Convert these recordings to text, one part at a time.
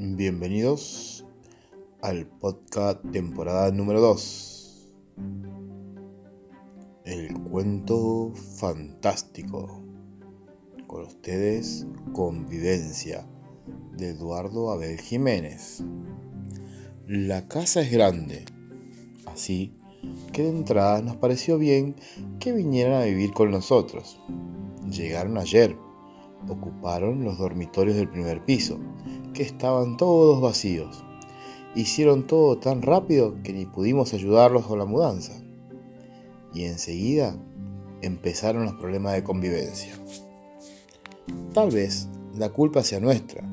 Bienvenidos al podcast temporada número 2. El cuento fantástico. Con ustedes, Convivencia, de Eduardo Abel Jiménez. La casa es grande, así que de entrada nos pareció bien que vinieran a vivir con nosotros. Llegaron ayer, ocuparon los dormitorios del primer piso que estaban todos vacíos. Hicieron todo tan rápido que ni pudimos ayudarlos con la mudanza. Y enseguida empezaron los problemas de convivencia. Tal vez la culpa sea nuestra,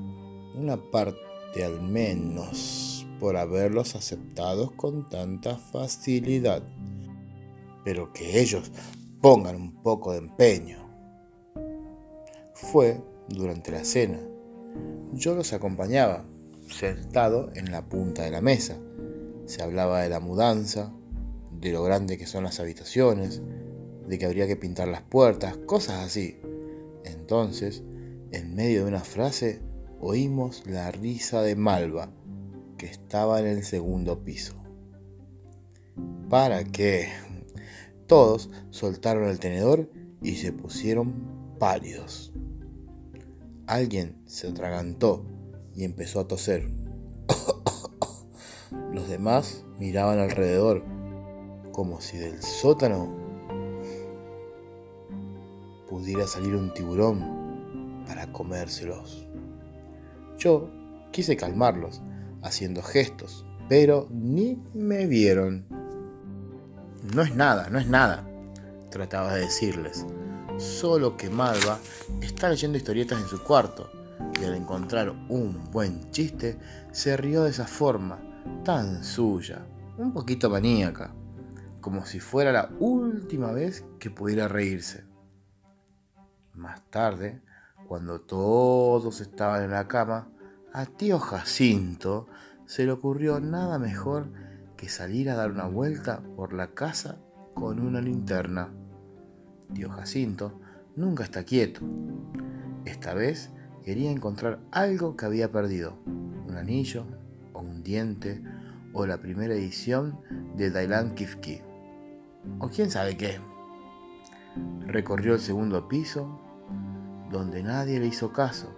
una parte al menos, por haberlos aceptado con tanta facilidad. Pero que ellos pongan un poco de empeño. Fue durante la cena yo los acompañaba, sentado en la punta de la mesa. Se hablaba de la mudanza, de lo grande que son las habitaciones, de que habría que pintar las puertas, cosas así. Entonces, en medio de una frase, oímos la risa de Malva, que estaba en el segundo piso. ¿Para qué? Todos soltaron el tenedor y se pusieron pálidos. Alguien se atragantó y empezó a toser. Los demás miraban alrededor, como si del sótano pudiera salir un tiburón para comérselos. Yo quise calmarlos, haciendo gestos, pero ni me vieron. No es nada, no es nada, trataba de decirles solo que Malva está leyendo historietas en su cuarto y al encontrar un buen chiste se rió de esa forma, tan suya, un poquito maníaca, como si fuera la última vez que pudiera reírse. Más tarde, cuando todos estaban en la cama, a tío Jacinto se le ocurrió nada mejor que salir a dar una vuelta por la casa con una linterna. Tío Jacinto nunca está quieto. Esta vez quería encontrar algo que había perdido, un anillo o un diente o la primera edición de Dailan Kifki, o quién sabe qué. Recorrió el segundo piso, donde nadie le hizo caso,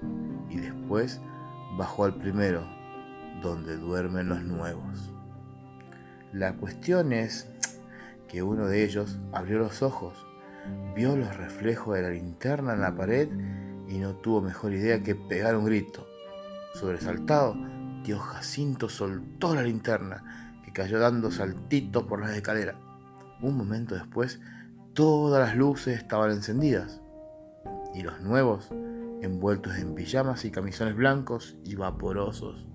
y después bajó al primero, donde duermen los nuevos. La cuestión es que uno de ellos abrió los ojos vio los reflejos de la linterna en la pared y no tuvo mejor idea que pegar un grito. Sobresaltado, tío Jacinto soltó la linterna, que cayó dando saltitos por las escaleras. Un momento después, todas las luces estaban encendidas y los nuevos envueltos en pijamas y camisones blancos y vaporosos.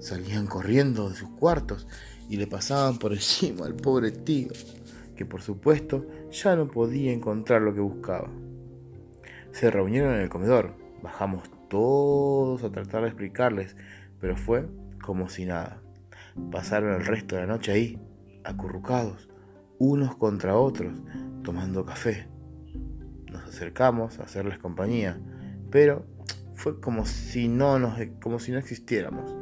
Salían corriendo de sus cuartos y le pasaban por encima al pobre tío que por supuesto ya no podía encontrar lo que buscaba. Se reunieron en el comedor, bajamos todos a tratar de explicarles, pero fue como si nada. Pasaron el resto de la noche ahí, acurrucados, unos contra otros, tomando café. Nos acercamos a hacerles compañía, pero fue como si no, nos, como si no existiéramos.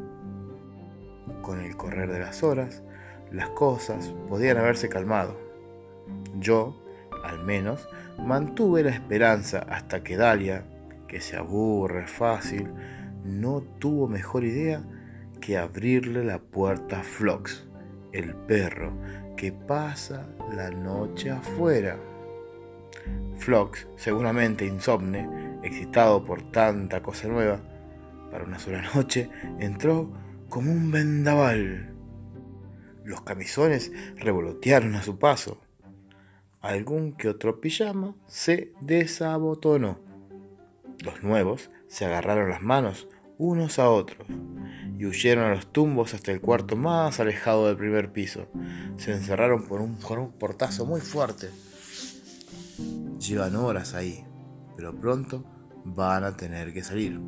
Con el correr de las horas, las cosas podían haberse calmado, yo, al menos, mantuve la esperanza hasta que Dalia, que se aburre fácil, no tuvo mejor idea que abrirle la puerta a Flox, el perro que pasa la noche afuera. Flox, seguramente insomne, excitado por tanta cosa nueva, para una sola noche entró como un vendaval. Los camisones revolotearon a su paso algún que otro pijama se desabotonó. Los nuevos se agarraron las manos unos a otros y huyeron a los tumbos hasta el cuarto más alejado del primer piso. Se encerraron por un, un portazo muy fuerte. Llevan horas ahí, pero pronto van a tener que salir.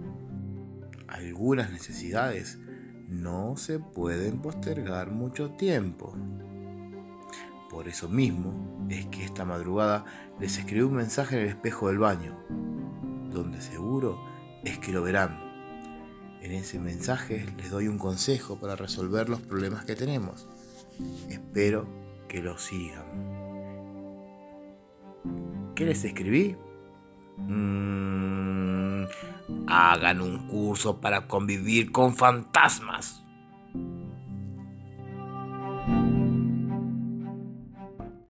Algunas necesidades no se pueden postergar mucho tiempo. Por eso mismo es que esta madrugada les escribí un mensaje en el espejo del baño, donde seguro es que lo verán. En ese mensaje les doy un consejo para resolver los problemas que tenemos. Espero que lo sigan. ¿Qué les escribí? Mm, hagan un curso para convivir con fantasmas.